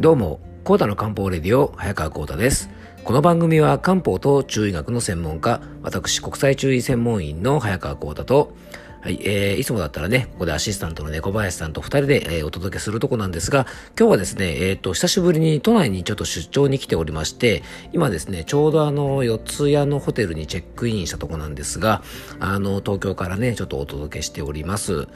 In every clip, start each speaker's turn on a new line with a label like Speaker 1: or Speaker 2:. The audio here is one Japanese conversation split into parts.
Speaker 1: どうも、コータの漢方レディオ、早川コータです。この番組は漢方と中医学の専門家、私国際中医専門員の早川コータと、はい、えー、いつもだったらね、ここでアシスタントの猫林さんと二人で、えー、お届けするとこなんですが、今日はですね、えっ、ー、と、久しぶりに都内にちょっと出張に来ておりまして、今ですね、ちょうどあの、四谷のホテルにチェックインしたとこなんですが、あの、東京からね、ちょっとお届けしております。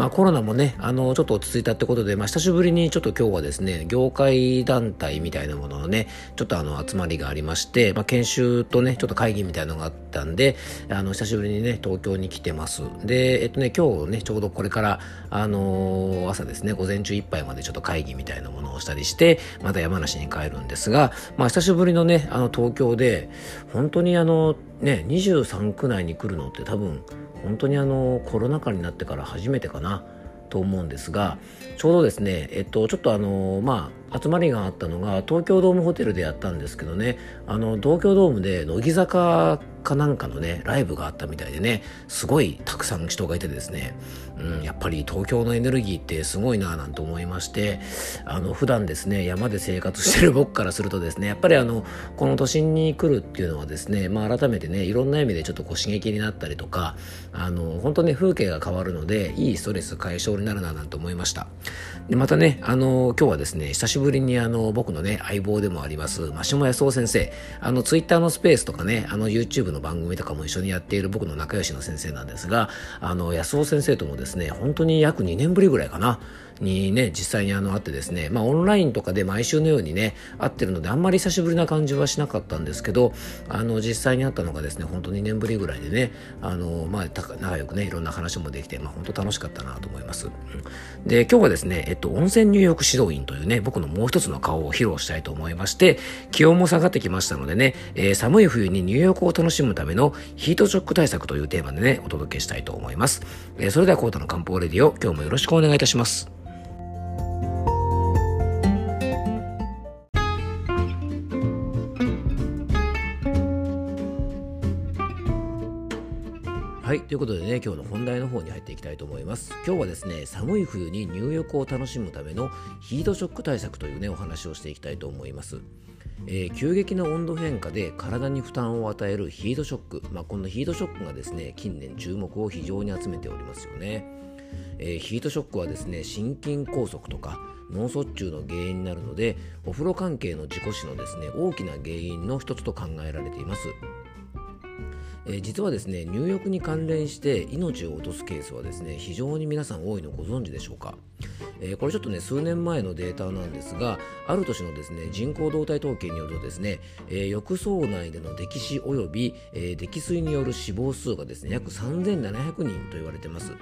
Speaker 1: まあコロナもね、あの、ちょっと落ち着いたってことで、まあ久しぶりにちょっと今日はですね、業界団体みたいなもののね、ちょっとあの、集まりがありまして、まあ研修とね、ちょっと会議みたいなのがあったんで、あの、久しぶりにね、東京に来てます。で、えっとね、今日ね、ちょうどこれから、あのー、朝ですね、午前中いっぱいまでちょっと会議みたいなものをしたりして、また山梨に帰るんですが、まあ久しぶりのね、あの、東京で、本当にあの、ね、23区内に来るのって多分、本当にあのコロナ禍になってから初めてかなと思うんですがちょうどですねえっとちょっとあのまあ集まりがあったのが東京ドームホテルでやったんですけどねあの東京ドームで乃木坂かなんかのねライブがあったみたいでねすごいたくさん人がいてですね、うん、やっぱり東京のエネルギーってすごいなぁなんて思いましてあの普段ですね山で生活してる僕からするとですねやっぱりあのこの都心に来るっていうのはですね、まあ、改めてねいろんな意味でちょっとこう刺激になったりとかあの本当ね風景が変わるのでいいストレス解消になるななんて思いました。でまたねあの今日はですね久しぶりにあの僕のね相棒でもあります真下康夫先生。あのツイッターのスペースとかねあの YouTube の番組とかも一緒にやっている僕の仲良しの先生なんですが、あの、安尾先生ともですね、本当に約2年ぶりぐらいかな、にね、実際にあの会ってですね、まあオンラインとかで毎週のようにね、会ってるのであんまり久しぶりな感じはしなかったんですけど、あの実際に会ったのがですね、本当2年ぶりぐらいでね、あの、まあ仲良くね、いろんな話もできて、まあ本当楽しかったなと思います。で、今日はですね、えっと、温泉入浴指導員というね、僕のもう一つの顔を披露したいと思いまして、気温も下がってきましたのでね、えー、寒い冬に入浴を楽しむためのヒートショック対策というテーマでね、お届けしたいと思います。えー、それではコータの漢方レディオ、今日もよろしくお願いいたします。はい。ということでね、今日の本題の方に入っていきたいと思います。今日はですね、寒い冬に入浴を楽しむためのヒートショック対策というね、お話をしていきたいと思います。えー、急激な温度変化で体に負担を与えるヒートショック、まあ、このヒートショックがですね、近年注目を非常に集めておりますよね。えー、ヒートショックはですね、心筋梗塞とか脳卒中の原因になるので、お風呂関係の事故死のですね、大きな原因の一つと考えられています。えー、実はですね入浴に関連して命を落とすケースはですね非常に皆さん多いのご存知でしょうか、えー、これちょっとね数年前のデータなんですがある年のですね人口動態統計によるとですね、えー、浴槽内での溺死及び、え、溺水による死亡数がですね約3700人と言われてます。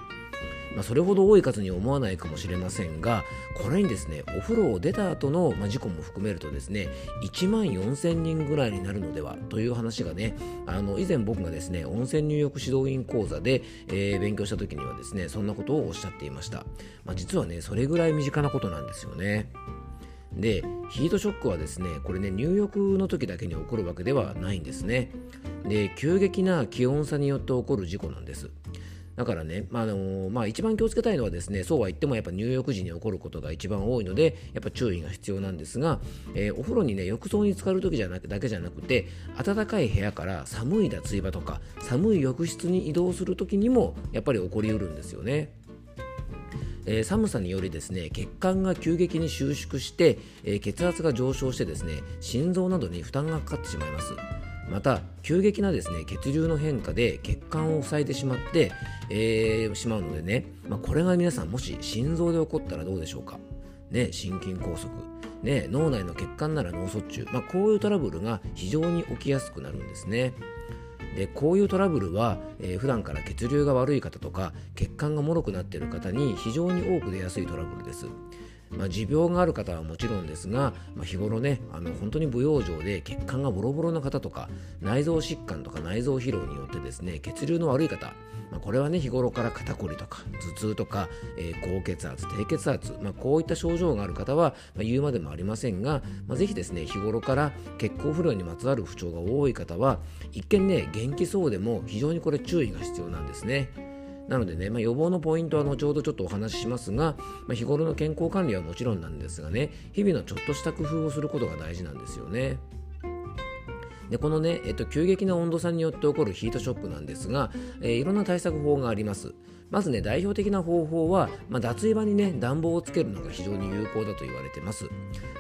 Speaker 1: まあ、それほど多い数に思わないかもしれませんがこれにですねお風呂を出た後の、まあ、事故も含めるとですね1万4000人ぐらいになるのではという話がねあの以前僕がですね温泉入浴指導員講座で、えー、勉強した時にはですねそんなことをおっしゃっていました、まあ、実はねそれぐらい身近なことなんですよね。でヒートショックはですねこれね入浴の時だけに起こるわけではないんですね。で急激な気温差によって起こる事故なんです。だからね、まああのまあ、一番気をつけたいのはですねそうは言ってもやっぱ入浴時に起こることが一番多いのでやっぱ注意が必要なんですが、えー、お風呂にね浴槽に浸かる時じゃなくだけじゃなくて暖かい部屋から寒い脱衣場とか寒い浴室に移動する時にもやっぱり起こりうるんですよね。えー、寒さによりですね血管が急激に収縮して、えー、血圧が上昇してですね心臓などに負担がかかってしまいます。また急激なですね血流の変化で血管を塞いでしまって、えー、しまうのでね、まあ、これが皆さんもし心臓で起こったらどうでしょうか、ね、心筋梗塞、ね、脳内の血管なら脳卒中、まあ、こういうトラブルが非常に起きやすくなるんですね。でこういうトラブルは、えー、普段から血流が悪い方とか血管が脆くなっている方に非常に多く出やすいトラブルです。まあ、持病がある方はもちろんですが、まあ、日頃ねあの本当に不養生で血管がボロボロな方とか内臓疾患とか内臓疲労によってですね血流の悪い方、まあ、これはね日頃から肩こりとか頭痛とか、えー、高血圧低血圧、まあ、こういった症状がある方は、まあ、言うまでもありませんが、まあ、ぜひですね日頃から血行不良にまつわる不調が多い方は一見ね元気そうでも非常にこれ注意が必要なんですね。なのでね、まあ、予防のポイントは後ほどちょっとお話ししますが、まあ、日頃の健康管理はもちろんなんですがね日々のちょっとした工夫をすることが大事なんですよね。でこのね、えっと、急激な温度差によって起こるヒートショックなんですが、えー、いろんな対策法があります。まずね、代表的な方法は、まあ、脱衣場にね、暖房をつけるのが非常に有効だと言われてます。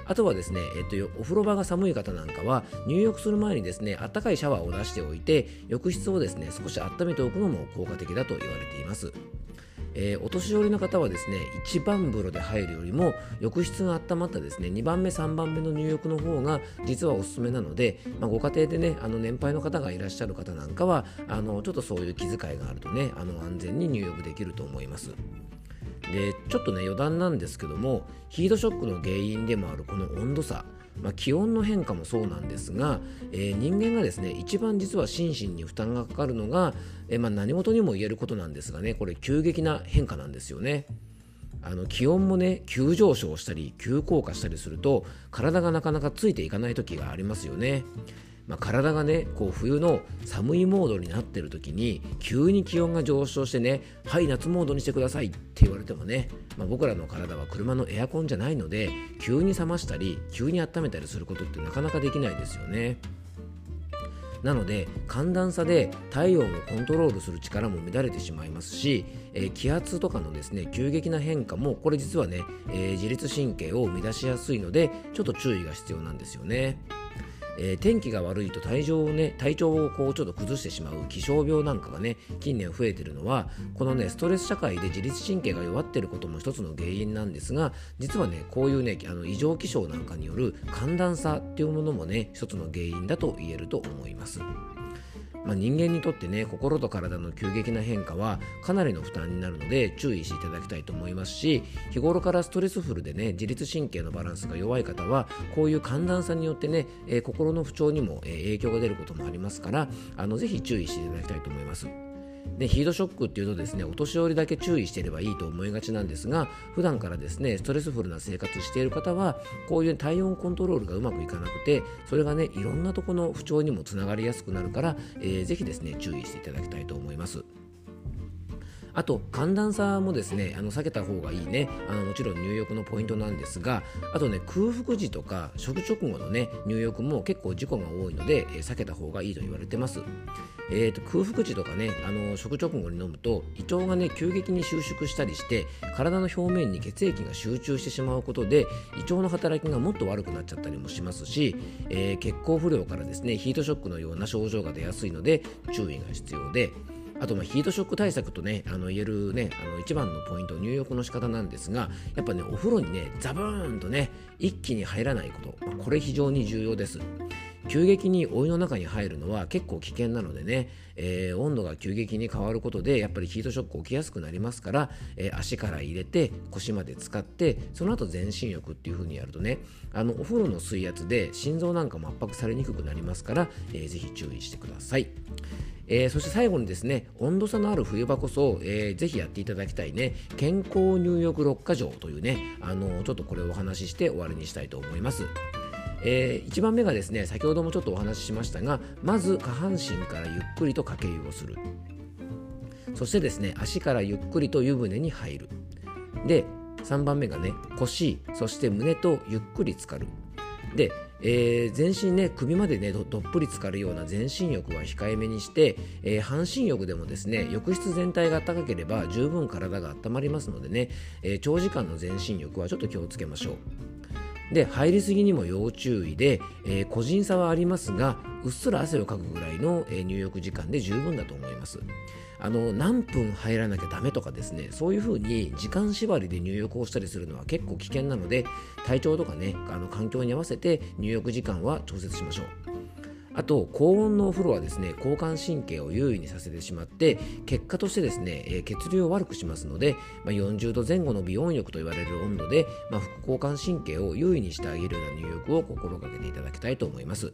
Speaker 1: あとはですね、えっと、お風呂場が寒い方なんかは、入浴する前にですね、あったかいシャワーを出しておいて、浴室をですね、少し温めておくのも効果的だと言われています。えー、お年寄りの方はですね一番風呂で入るよりも浴室が温まったですね2番目3番目の入浴の方が実はおすすめなので、まあ、ご家庭でねあの年配の方がいらっしゃる方なんかはあのちょっとそういう気遣いがあるとねあの安全に入浴できると思います。でちょっとね余談なんですけどもヒートショックの原因でもあるこの温度差まあ、気温の変化もそうなんですが、えー、人間がですね一番実は心身に負担がかかるのが、えー、まあ、何事にも言えることなんですがねこれ急激な変化なんですよね。あの気温もね急上昇したり急降下したりすると体がなかなかついていかない時がありますよね。まあ、体がねこう冬の寒いモードになってる時に急に気温が上昇してねはい夏モードにしてくださいって言われてもね、まあ、僕らの体は車のエアコンじゃないので急に冷ましたり急に温めたりすることってなかなかできないですよね。なので寒暖差で体温をコントロールする力も乱れてしまいますし、えー、気圧とかのですね急激な変化もこれ実はね、えー、自律神経を乱しやすいのでちょっと注意が必要なんですよね。えー、天気が悪いと体調をね体調をこうちょっと崩してしまう気象病なんかがね近年増えてるのはこのねストレス社会で自律神経が弱ってることも一つの原因なんですが実はねこういうねあの異常気象なんかによる寒暖差っていうものもね一つの原因だと言えると思います。まあ、人間にとってね心と体の急激な変化はかなりの負担になるので注意していただきたいと思いますし日頃からストレスフルでね自律神経のバランスが弱い方はこういう寒暖差によってね、えー、心の不調にも、えー、影響が出ることもありますからあのぜひ注意していただきたいと思います。でヒートショックっていうとですねお年寄りだけ注意していればいいと思いがちなんですが普段からですねストレスフルな生活している方はこういう体温コントロールがうまくいかなくてそれがねいろんなところの不調にもつながりやすくなるから、えー、ぜひですね注意していただきたいと思います。あと寒暖差もですねあの避けた方がいいね。あのもちろん入浴のポイントなんですがあとね空腹時とか食直後のね入浴も結構事故が多いので、えー、避けた方がいいと言われてます、えーと、空腹時とかねあの食直後に飲むと胃腸がね急激に収縮したりして体の表面に血液が集中してしまうことで胃腸の働きがもっと悪くなっちゃったりもしますし、えー、血行不良からですねヒートショックのような症状が出やすいので注意が必要であとまヒートショック対策とねあの言えるねあの一番のポイント入浴の仕方なんですがやっぱねお風呂にねザブーンとね一気に入らないこと、これ非常に重要です。急激にお湯の中に入るのは結構危険なのでね、えー、温度が急激に変わることでやっぱりヒートショック起きやすくなりますから、えー、足から入れて腰まで使ってその後全身浴っていう風にやるとねあのお風呂の水圧で心臓なんかも圧迫されにくくなりますから、えー、ぜひ注意してください。えー、そして最後にですね温度差のある冬場こそ、えー、ぜひやっていただきたいね健康入浴6か条というねあのちょっとこれをお話しして終わりにしたいと思います。えー、1番目がですね先ほどもちょっとお話ししましたがまず下半身からゆっくりとかけ湯をする。そしてですね足からゆっくりと湯船に入る。で3番目がね腰そして胸とゆっくり浸かる。でえー、全身ね首までねどっぷり浸かるような全身浴は控えめにして、えー、半身浴でもですね浴室全体が暖かければ十分体が温まりますのでね、えー、長時間の全身浴はちょっと気をつけましょう。で入りすぎにも要注意で、え個人差はありますがうっすら汗をかくぐらいの、え入浴時間で十分だと思います。あの何分入らなきゃダメとかですねそういうふうに時間縛りで入浴をしたりするのは結構危険なので体調とかねあの環境に合わせて入浴時間は調節しましょう。あと高温のお風呂はですね交感神経を優位にさせてしまって結果としてですね、え血流を悪くしますので、まあ、40度前後の美温浴と言われる温度で、まあ、副交感神経を優位にしてあげるような入浴を心がけていただきたいと思います。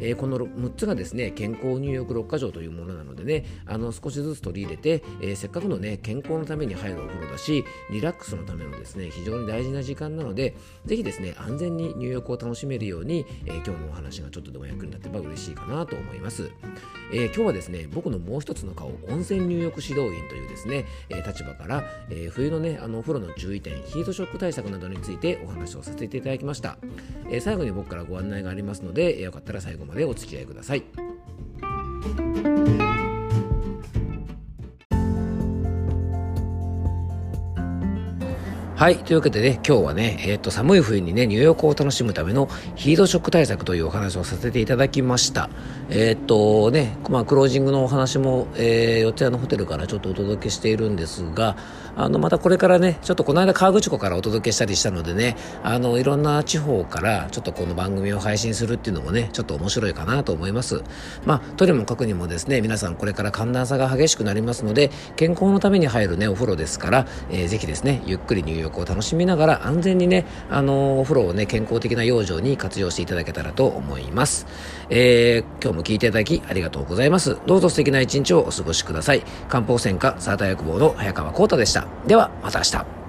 Speaker 1: えー、この6つがですね健康入浴6箇条というものなのでねあの少しずつ取り入れて、えー、せっかくのね健康のために入るお風呂だしリラックスのためのですね非常に大事な時間なのでぜひですね安全に入浴を楽しめるように、えー、今日のお話がちょっとでも役に立てば嬉しいかなと思います、えー、今日はですね僕のもう一つの顔温泉入浴指導員というですね、え、立場から、え、冬のねあのお風呂の注意点ヒートショック対策などについてお話をさせていただきました、え、最後に僕からご案内がありますので、よかったら最後までお付き合いください。はい。というわけでね、今日はね、えっ、ー、と、寒い冬にね、入浴を楽しむためのヒートショック対策というお話をさせていただきました。えっ、ー、とね、まあ、クロージングのお話も、えー、四谷のホテルからちょっとお届けしているんですが、あの、またこれからね、ちょっとこの間河口湖からお届けしたりしたのでね、あの、いろんな地方からちょっとこの番組を配信するっていうのもね、ちょっと面白いかなと思います。まあ、とにもかくにもですね、皆さんこれから寒暖差が激しくなりますので、健康のために入るね、お風呂ですから、えー、ぜひですね、ゆっくり入浴を楽しみながら安全にね、あのお風呂をね、健康的な養生に活用していただけたらと思います。えー、今日も聞いていただきありがとうございます。どうぞ素敵な一日をお過ごしください。漢方専科サーター薬房の早川幸太でした。では、また明日。